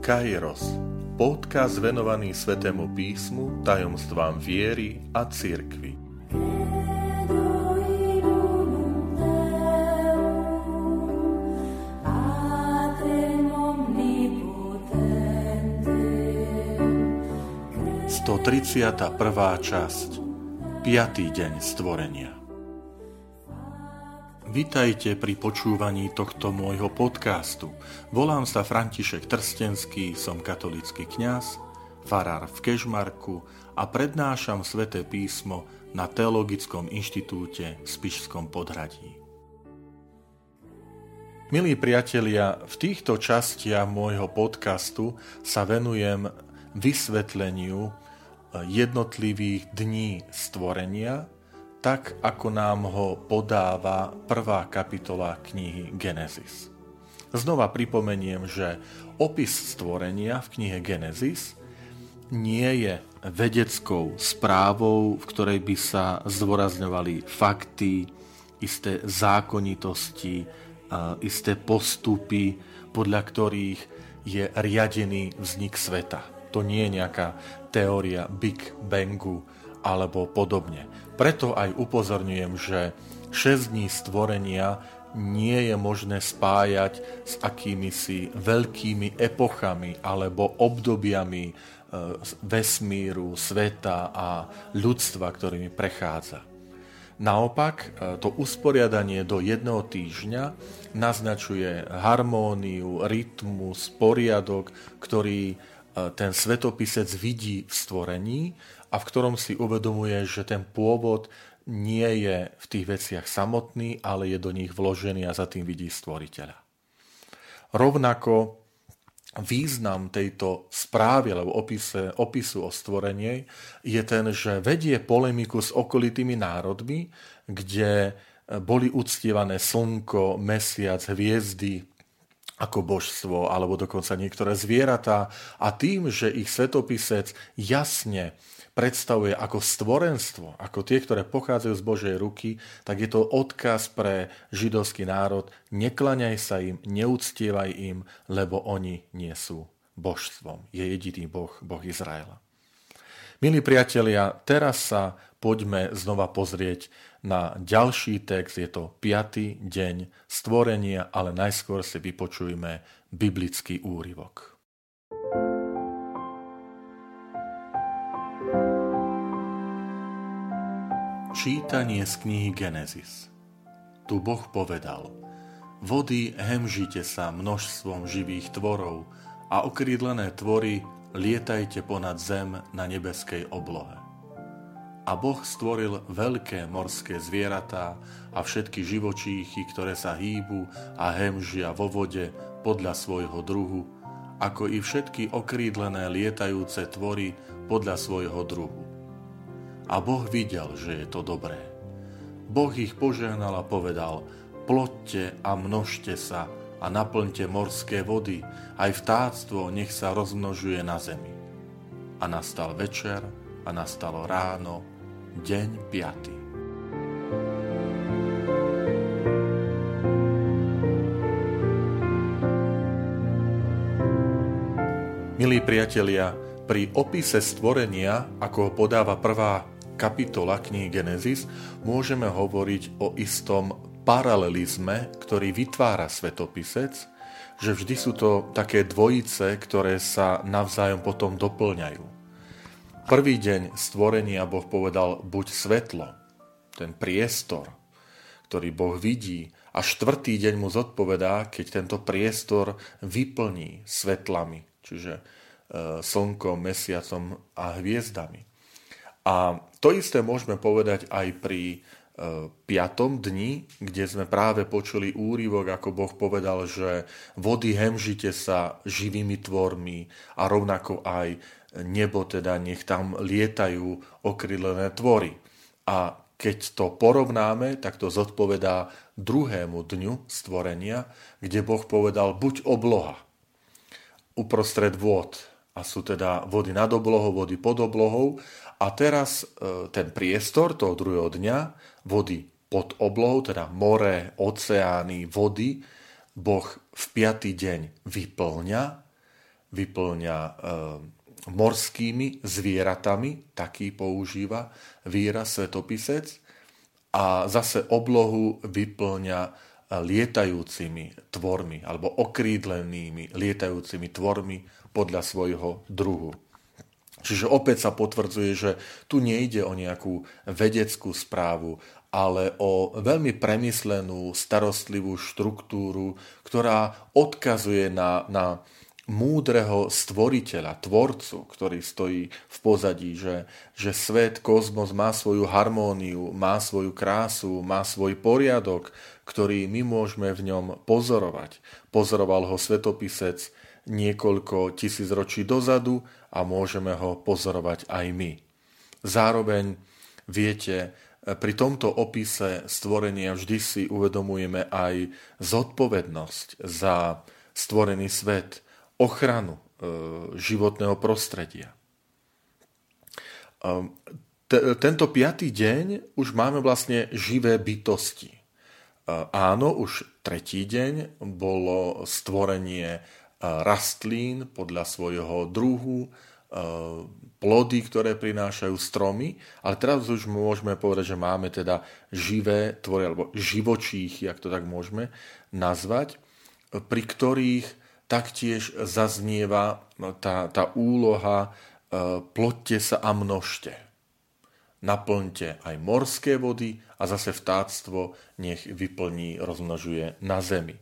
Kairos, podcast venovaný Svetému písmu, tajomstvám viery a cirkvi. Sto prvá časť 5. deň stvorenia Vitajte pri počúvaní tohto môjho podcastu. Volám sa František Trstenský, som katolický kňaz, farár v Kežmarku a prednášam sväté písmo na Teologickom inštitúte v Spišskom podhradí. Milí priatelia, v týchto častiach môjho podcastu sa venujem vysvetleniu jednotlivých dní stvorenia tak ako nám ho podáva prvá kapitola knihy Genesis. Znova pripomeniem, že opis stvorenia v knihe Genesis nie je vedeckou správou, v ktorej by sa zdôrazňovali fakty, isté zákonitosti, isté postupy, podľa ktorých je riadený vznik sveta. To nie je nejaká teória Big Bangu alebo podobne. Preto aj upozorňujem, že 6 dní stvorenia nie je možné spájať s akými si veľkými epochami alebo obdobiami e, vesmíru, sveta a ľudstva, ktorými prechádza. Naopak, e, to usporiadanie do jedného týždňa naznačuje harmóniu, rytmus, poriadok, ktorý e, ten svetopisec vidí v stvorení a v ktorom si uvedomuje, že ten pôvod nie je v tých veciach samotný, ale je do nich vložený a za tým vidí stvoriteľa. Rovnako význam tejto správy alebo opise, opisu o stvorení je ten, že vedie polemiku s okolitými národmi, kde boli uctievané slnko, mesiac, hviezdy ako božstvo, alebo dokonca niektoré zvieratá a tým, že ich svetopisec jasne predstavuje ako stvorenstvo, ako tie, ktoré pochádzajú z Božej ruky, tak je to odkaz pre židovský národ, neklaňaj sa im, neúctievaj im, lebo oni nie sú božstvom. Je jediný Boh, Boh Izraela. Milí priatelia, teraz sa poďme znova pozrieť na ďalší text, je to 5. deň stvorenia, ale najskôr si vypočujme biblický úryvok. Čítanie z knihy Genesis Tu Boh povedal Vody hemžite sa množstvom živých tvorov a okrídlené tvory lietajte ponad zem na nebeskej oblohe. A Boh stvoril veľké morské zvieratá a všetky živočíchy, ktoré sa hýbu a hemžia vo vode podľa svojho druhu, ako i všetky okrídlené lietajúce tvory podľa svojho druhu a Boh videl, že je to dobré. Boh ich požehnal a povedal, ploďte a množte sa a naplňte morské vody, aj vtáctvo nech sa rozmnožuje na zemi. A nastal večer a nastalo ráno, deň piatý. Milí priatelia, pri opise stvorenia, ako ho podáva prvá kapitola knihy Genesis môžeme hovoriť o istom paralelizme, ktorý vytvára svetopisec, že vždy sú to také dvojice, ktoré sa navzájom potom doplňajú. Prvý deň stvorenia Boh povedal buď svetlo, ten priestor, ktorý Boh vidí, a štvrtý deň mu zodpovedá, keď tento priestor vyplní svetlami, čiže e, slnkom, mesiacom a hviezdami. A to isté môžeme povedať aj pri e, piatom dni, kde sme práve počuli úryvok, ako Boh povedal, že vody hemžite sa živými tvormi a rovnako aj nebo, teda nech tam lietajú okrylené tvory. A keď to porovnáme, tak to zodpovedá druhému dňu stvorenia, kde Boh povedal buď obloha uprostred vôd, a sú teda vody nad oblohou, vody pod oblohou. A teraz e, ten priestor toho druhého dňa, vody pod oblohou, teda more, oceány, vody, Boh v piatý deň vyplňa vyplňa e, morskými zvieratami, taký používa výraz svetopisec, a zase oblohu vyplňa lietajúcimi tvormi alebo okrídlenými lietajúcimi tvormi podľa svojho druhu. Čiže opäť sa potvrdzuje, že tu nejde o nejakú vedeckú správu, ale o veľmi premyslenú, starostlivú štruktúru, ktorá odkazuje na, na múdreho stvoriteľa, tvorcu, ktorý stojí v pozadí, že, že svet, kozmos má svoju harmóniu, má svoju krásu, má svoj poriadok, ktorý my môžeme v ňom pozorovať. Pozoroval ho svetopisec niekoľko tisíc ročí dozadu a môžeme ho pozorovať aj my. Zároveň, viete, pri tomto opise stvorenia vždy si uvedomujeme aj zodpovednosť za stvorený svet, ochranu e, životného prostredia. E, tento piatý deň už máme vlastne živé bytosti. E, áno, už tretí deň bolo stvorenie rastlín podľa svojho druhu, plody, ktoré prinášajú stromy, ale teraz už môžeme povedať, že máme teda živé tvory, alebo živočíchy, ak to tak môžeme nazvať, pri ktorých taktiež zaznieva tá, tá úloha e, plotte sa a množte. Naplňte aj morské vody a zase vtáctvo nech vyplní, rozmnožuje na zemi.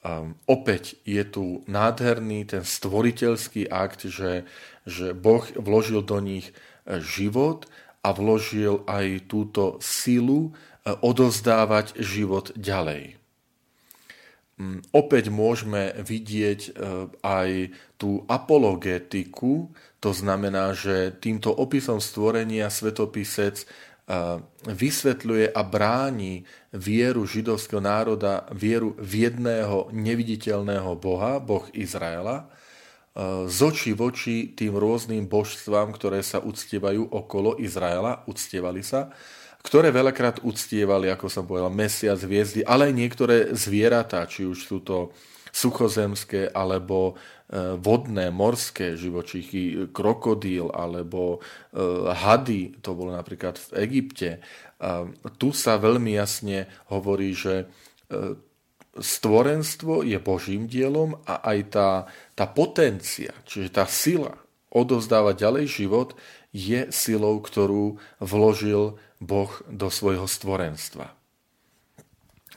Um, opäť je tu nádherný ten stvoriteľský akt, že, že Boh vložil do nich e, život a vložil aj túto silu e, odozdávať život ďalej. Mm, opäť môžeme vidieť e, aj tú apologetiku, to znamená, že týmto opisom stvorenia svetopisec vysvetľuje a bráni vieru židovského národa, vieru v jedného neviditeľného Boha, Boh Izraela, z očí v oči tým rôznym božstvám, ktoré sa uctievajú okolo Izraela, uctievali sa, ktoré veľakrát uctievali, ako som povedal, mesiac, hviezdy, ale aj niektoré zvieratá, či už sú to suchozemské alebo vodné, morské živočichy, krokodíl alebo e, hady, to bolo napríklad v Egypte. Tu sa veľmi jasne hovorí, že stvorenstvo je Božím dielom a aj tá, tá potencia, čiže tá sila odovzdávať ďalej život je silou, ktorú vložil Boh do svojho stvorenstva.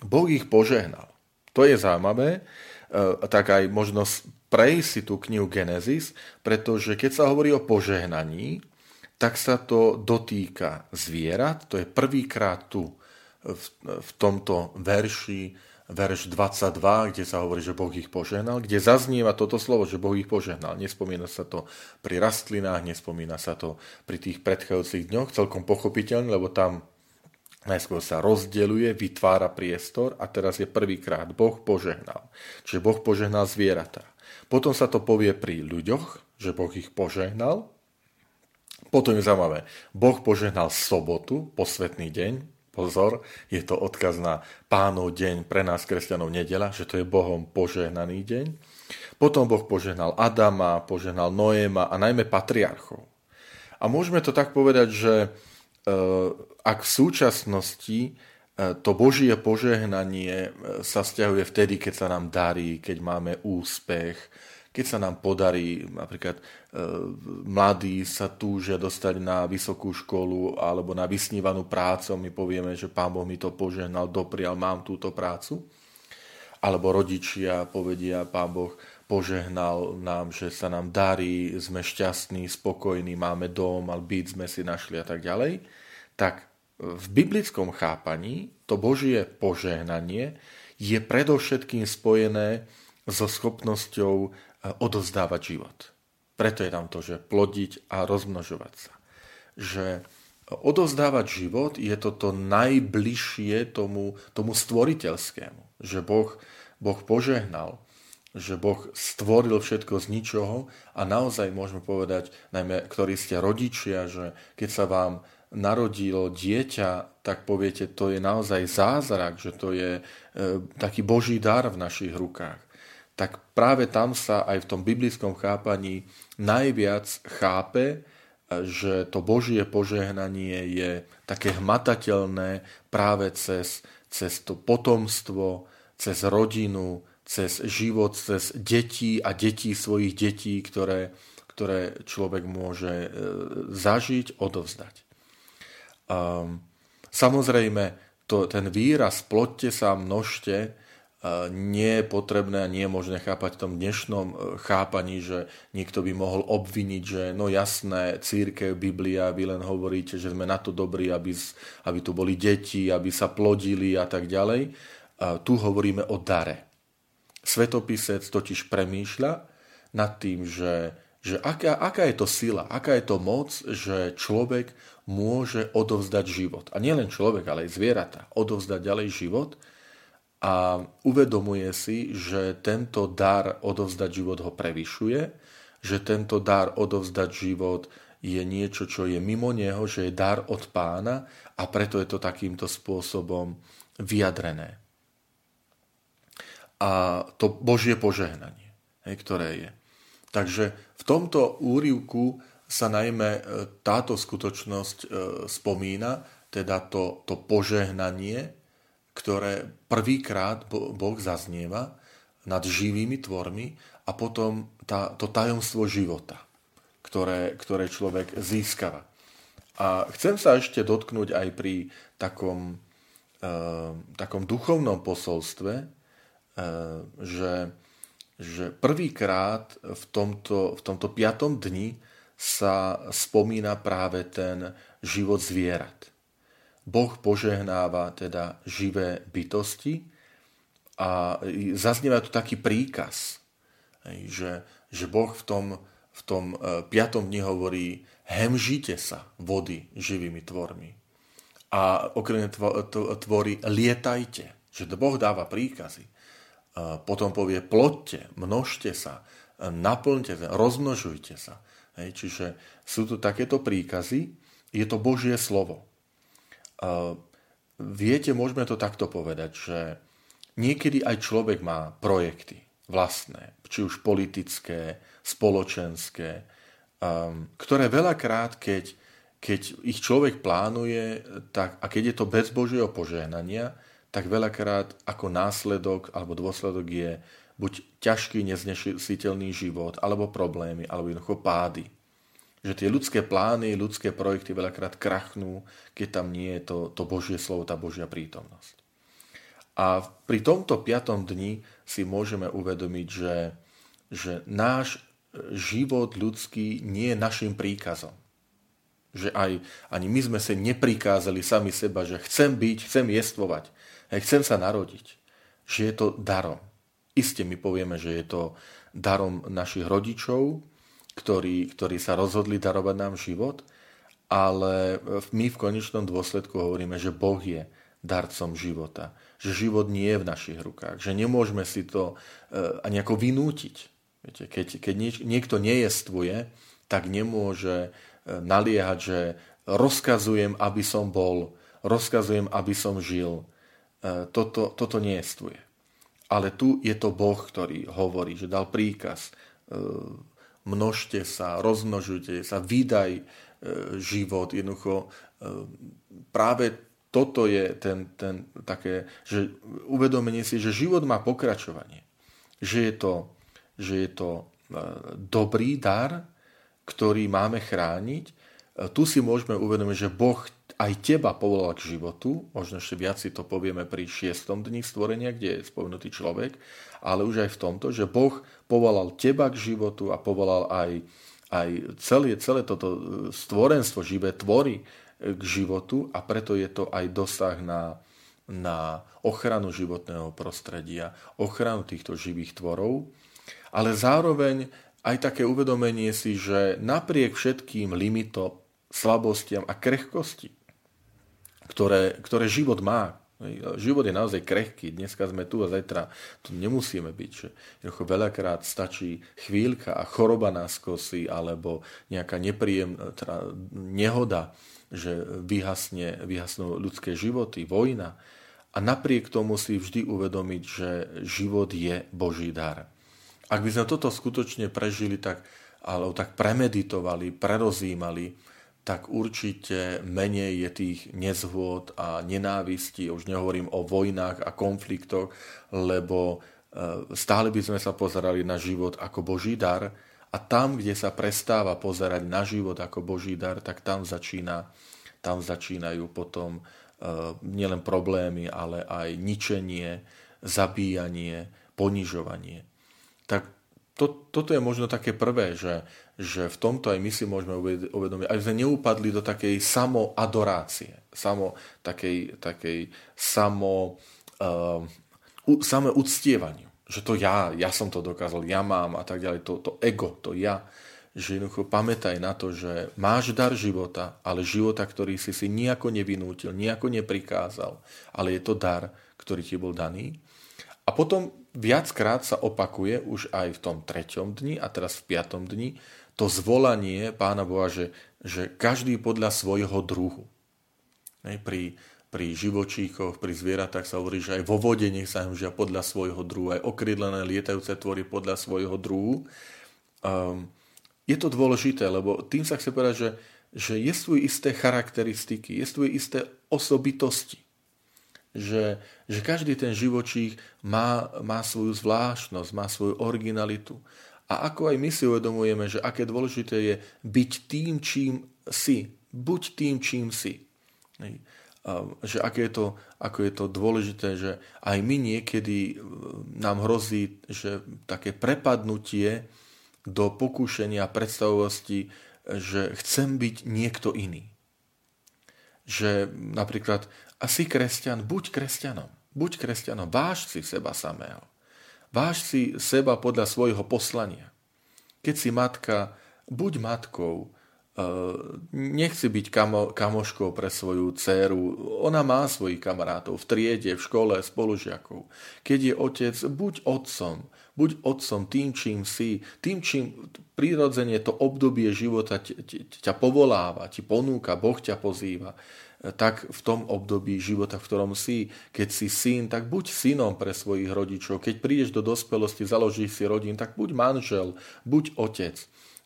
Boh ich požehnal. To je zaujímavé, tak aj možno prejsť si tú knihu Genesis, pretože keď sa hovorí o požehnaní, tak sa to dotýka zvierat. To je prvýkrát tu v, v tomto verši, verš 22, kde sa hovorí, že Boh ich požehnal, kde zaznieva toto slovo, že Boh ich požehnal. Nespomína sa to pri rastlinách, nespomína sa to pri tých predchádzajúcich dňoch, celkom pochopiteľne, lebo tam najskôr sa rozdeluje, vytvára priestor a teraz je prvýkrát Boh požehnal. Čiže Boh požehnal zvieratá. Potom sa to povie pri ľuďoch, že Boh ich požehnal. Potom je zaujímavé, Boh požehnal sobotu, posvetný deň, Pozor, je to odkaz na pánov deň pre nás kresťanov nedela, že to je Bohom požehnaný deň. Potom Boh požehnal Adama, požehnal Noéma a najmä patriarchov. A môžeme to tak povedať, že e, ak v súčasnosti to Božie požehnanie e, sa stiahuje vtedy, keď sa nám darí, keď máme úspech, keď sa nám podarí, napríklad e, mladí sa túžia dostať na vysokú školu alebo na vysnívanú prácu, my povieme, že Pán Boh mi to požehnal, doprial, mám túto prácu. Alebo rodičia povedia, Pán Boh požehnal nám, že sa nám darí, sme šťastní, spokojní, máme dom, byt sme si našli a tak ďalej. Tak v biblickom chápaní to Božie požehnanie je predovšetkým spojené so schopnosťou odozdávať život. Preto je tam to, že plodiť a rozmnožovať sa. Že odozdávať život je toto najbližšie tomu, tomu stvoriteľskému. Že boh, boh požehnal, že Boh stvoril všetko z ničoho a naozaj môžeme povedať, najmä ktorí ste rodičia, že keď sa vám narodilo dieťa, tak poviete, to je naozaj zázrak, že to je e, taký boží dar v našich rukách tak práve tam sa aj v tom biblickom chápaní najviac chápe, že to Božie požehnanie je také hmatateľné práve cez, cez to potomstvo, cez rodinu, cez život, cez detí a detí svojich detí, ktoré, ktoré človek môže e, zažiť, odovzdať. Um, samozrejme, to, ten výraz plotte sa, množte, nie je potrebné a nie je možné chápať v tom dnešnom e, chápaní, že niekto by mohol obviniť, že no jasné, církev, Biblia, vy len hovoríte, že sme na to dobrí, aby, aby tu boli deti, aby sa plodili a tak ďalej. Tu hovoríme o dare. Svetopisec totiž premýšľa nad tým, že, že aká, aká je to sila, aká je to moc, že človek môže odovzdať život. A nielen človek, ale aj zvieratá. Odovzdať ďalej život – a uvedomuje si, že tento dar odovzdať život ho prevyšuje, že tento dar odovzdať život je niečo, čo je mimo neho, že je dar od pána a preto je to takýmto spôsobom vyjadrené. A to Božie požehnanie, ktoré je. Takže v tomto úrivku sa najmä e, táto skutočnosť e, spomína, teda to, to požehnanie, ktoré prvýkrát Boh zaznieva nad živými tvormi a potom tá, to tajomstvo života, ktoré, ktoré človek získava. A chcem sa ešte dotknúť aj pri takom, e, takom duchovnom posolstve, e, že, že prvýkrát v tomto, v tomto piatom dni sa spomína práve ten život zvierat. Boh požehnáva teda živé bytosti a zaznieva tu taký príkaz, že, že Boh v tom, v tom e, piatom dni hovorí hemžite sa vody živými tvormi. A okrem tvorí lietajte, že Boh dáva príkazy. Potom povie plodte, množte sa, naplňte sa, rozmnožujte sa. Čiže sú tu takéto príkazy, je to Božie slovo. Viete, môžeme to takto povedať, že niekedy aj človek má projekty vlastné, či už politické, spoločenské, um, ktoré veľakrát, keď, keď ich človek plánuje tak, a keď je to bez Božieho požehnania, tak veľakrát ako následok alebo dôsledok je buď ťažký, neznesiteľný život, alebo problémy, alebo jednoducho pády že tie ľudské plány, ľudské projekty veľakrát krachnú, keď tam nie je to, to Božie slovo, tá Božia prítomnosť. A pri tomto piatom dni si môžeme uvedomiť, že, že náš život ľudský nie je našim príkazom. Že aj ani my sme sa neprikázali sami seba, že chcem byť, chcem jestvovať, chcem sa narodiť. Že je to darom. Isté my povieme, že je to darom našich rodičov, ktorí, ktorí sa rozhodli darovať nám život, ale my v konečnom dôsledku hovoríme, že Boh je darcom života. Že život nie je v našich rukách. Že nemôžeme si to e, ani ako vynútiť. Viete, keď, keď niekto nejestvuje, tak nemôže naliehať, že rozkazujem, aby som bol, rozkazujem, aby som žil. E, toto, toto nejestvuje. Ale tu je to Boh, ktorý hovorí, že dal príkaz množte sa, rozmnožujte sa, vydaj e, život. Jednoducho e, práve toto je ten, ten také, že uvedomenie si, že život má pokračovanie. Že je to, že je to e, dobrý dar, ktorý máme chrániť. Tu si môžeme uvedomiť, že Boh aj teba povolal k životu, možno ešte viac si to povieme pri šiestom dni stvorenia, kde je spomenutý človek, ale už aj v tomto, že Boh povolal teba k životu a povolal aj, aj celé, celé toto stvorenstvo, živé tvory k životu a preto je to aj dosah na, na ochranu životného prostredia, ochranu týchto živých tvorov, ale zároveň aj také uvedomenie si, že napriek všetkým limitom, slabostiam a krehkosti, ktoré, ktoré život má. Život je naozaj krehký. Dneska sme tu a zajtra tu nemusíme byť. Že veľakrát stačí chvíľka a choroba nás kosí alebo nejaká nepríjemná teda nehoda, že vyhasne, vyhasnú ľudské životy, vojna. A napriek tomu si vždy uvedomiť, že život je Boží dar. Ak by sme toto skutočne prežili, tak, alebo tak premeditovali, prerozímali, tak určite menej je tých nezhôd a nenávistí, už nehovorím o vojnách a konfliktoch, lebo e, stále by sme sa pozerali na život ako Boží dar a tam, kde sa prestáva pozerať na život ako Boží dar, tak tam, začína, tam začínajú potom e, nielen problémy, ale aj ničenie, zabíjanie, ponižovanie. Tak to, toto je možno také prvé, že, že v tomto aj my si môžeme uvedomiť, aby sme neupadli do takej samoadorácie, samo, takej, takej samo, uh, u, samé uctievaniu. Že to ja, ja som to dokázal, ja mám a tak ďalej, to, to ego, to ja. Že jednoducho pamätaj na to, že máš dar života, ale života, ktorý si si nejako nevinútil, nejako neprikázal, ale je to dar, ktorý ti bol daný. A potom viackrát sa opakuje už aj v tom treťom dni a teraz v piatom dni to zvolanie pána Boha, že, že každý podľa svojho druhu. Pri, pri živočíchoch, pri zvieratách sa hovorí, že aj vo vode nech sa hmžia podľa svojho druhu, aj okrydlené lietajúce tvory podľa svojho druhu. Um, je to dôležité, lebo tým sa chce povedať, že, že je svoje isté charakteristiky, je svoje isté osobitosti že, že každý ten živočích má, má svoju zvláštnosť, má svoju originalitu. A ako aj my si uvedomujeme, že aké dôležité je byť tým, čím si. Buď tým, čím si. Že aké je to, ako je to dôležité, že aj my niekedy e, nám hrozí, že také prepadnutie do pokúšenia predstavovosti, že chcem byť niekto iný. Že napríklad a si kresťan, buď kresťanom. Buď kresťanom, váž si seba samého. Váž si seba podľa svojho poslania. Keď si matka, buď matkou, e, nechci byť kamo, kamoškou pre svoju dceru. Ona má svojich kamarátov v triede, v škole, spolužiakov. Keď je otec, buď otcom. Buď otcom tým, čím si, tým, čím prirodzene to obdobie života ťa povoláva, ti ponúka, Boh ťa pozýva tak v tom období života, v ktorom si, keď si syn, tak buď synom pre svojich rodičov. Keď prídeš do dospelosti, založíš si rodín, tak buď manžel, buď otec.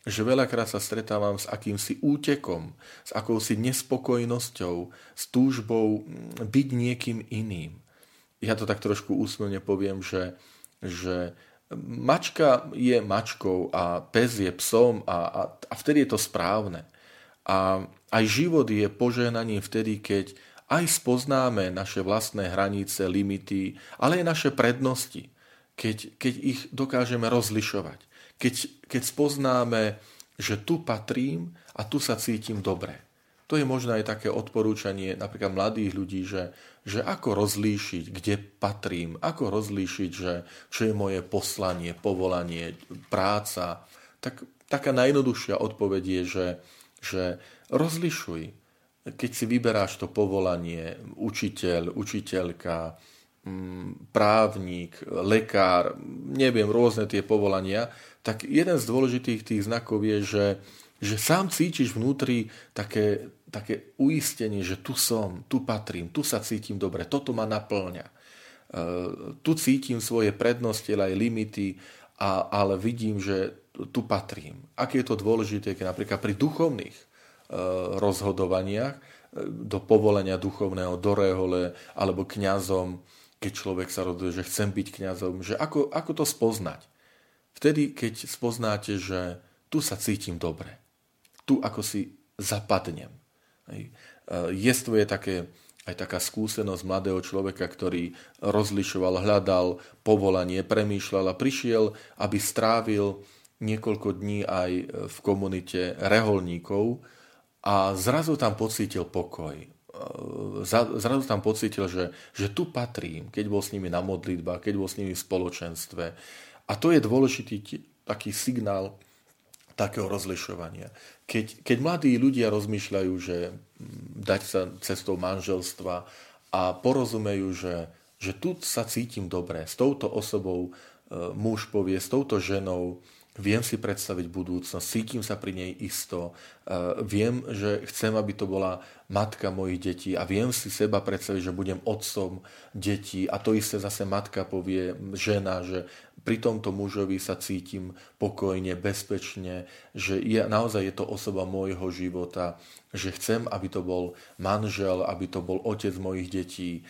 Že veľakrát sa stretávam s akýmsi útekom, s akousi nespokojnosťou, s túžbou mm, byť niekým iným. Ja to tak trošku úsmevne poviem, že, že mačka je mačkou a pes je psom a, a, a vtedy je to správne. A aj život je požehnaním vtedy, keď aj spoznáme naše vlastné hranice, limity, ale aj naše prednosti, keď, keď ich dokážeme rozlišovať. Keď, keď spoznáme, že tu patrím a tu sa cítim dobre. To je možno aj také odporúčanie napríklad mladých ľudí, že, že ako rozlíšiť, kde patrím, ako rozlíšiť, že čo je moje poslanie, povolanie, práca. Tak, taká najjednoduchšia odpoveď je, že že rozlišuj, keď si vyberáš to povolanie, učiteľ, učiteľka, mm, právnik, lekár, neviem, rôzne tie povolania, tak jeden z dôležitých tých znakov je, že, že sám cítiš vnútri také, také uistenie, že tu som, tu patrím, tu sa cítim dobre, toto ma naplňa. E, tu cítim svoje prednosti, aj limity, a, ale vidím, že tu patrím. Aké je to dôležité, keď napríklad pri duchovných e, rozhodovaniach e, do povolenia duchovného, do rehole alebo kňazom, keď človek sa rozhoduje, že chcem byť kňazom, že ako, ako to spoznať? Vtedy, keď spoznáte, že tu sa cítim dobre, tu ako si zapadnem. Jestvo je také, aj taká skúsenosť mladého človeka, ktorý rozlišoval, hľadal povolanie, premýšľal a prišiel, aby strávil niekoľko dní aj v komunite reholníkov a zrazu tam pocítil pokoj. Zrazu tam pocítil, že, že tu patrím, keď bol s nimi na modlitbách, keď bol s nimi v spoločenstve. A to je dôležitý taký signál takého rozlišovania. Keď, keď mladí ľudia rozmýšľajú, že mm, dať sa cestou manželstva a porozumejú, že, že tu sa cítim dobre, s touto osobou e, muž povie, s touto ženou viem si predstaviť budúcnosť, cítim sa pri nej isto, e, viem, že chcem, aby to bola matka mojich detí a viem si seba predstaviť, že budem otcom detí a to isté zase matka povie, žena, že pri tomto mužovi sa cítim pokojne, bezpečne, že je, naozaj je to osoba môjho života, že chcem, aby to bol manžel, aby to bol otec mojich detí,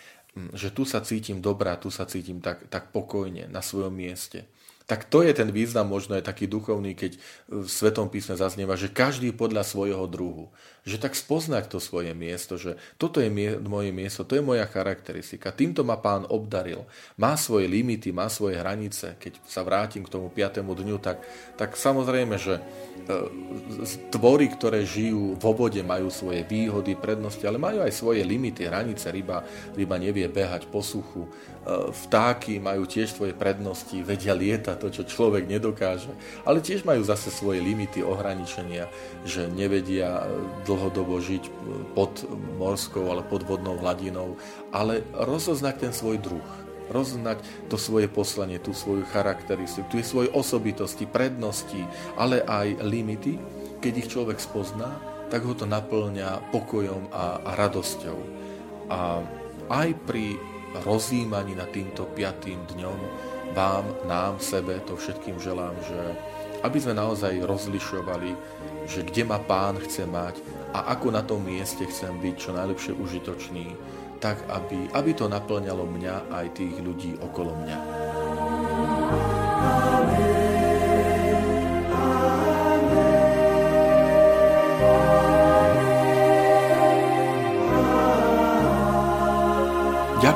že tu sa cítim dobrá, tu sa cítim tak, tak pokojne na svojom mieste. Tak to je ten význam možno aj taký duchovný, keď v Svetom písme zaznieva, že každý podľa svojho druhu. Že tak spoznať to svoje miesto, že toto je mie- moje miesto, to je moja charakteristika. Týmto ma pán obdaril. Má svoje limity, má svoje hranice. Keď sa vrátim k tomu 5. dňu, tak, tak samozrejme, že e, tvory, ktoré žijú v obode, majú svoje výhody, prednosti, ale majú aj svoje limity, hranice. Ryba, ryba nevie behať po suchu. E, vtáky majú tiež svoje prednosti, vedia lietať to, čo človek nedokáže. Ale tiež majú zase svoje limity, ohraničenia, že nevedia dlhodobo žiť pod morskou ale pod vodnou hladinou, ale rozoznať ten svoj druh rozoznať to svoje poslanie, tú svoju charakteristiku, tie svoje osobitosti, prednosti, ale aj limity. Keď ich človek spozná, tak ho to naplňa pokojom a, a radosťou. A aj pri rozjímaní nad týmto piatým dňom vám, nám, sebe, to všetkým želám, že aby sme naozaj rozlišovali, že kde ma pán chce mať a ako na tom mieste chcem byť čo najlepšie užitočný, tak aby, aby to naplňalo mňa aj tých ľudí okolo mňa.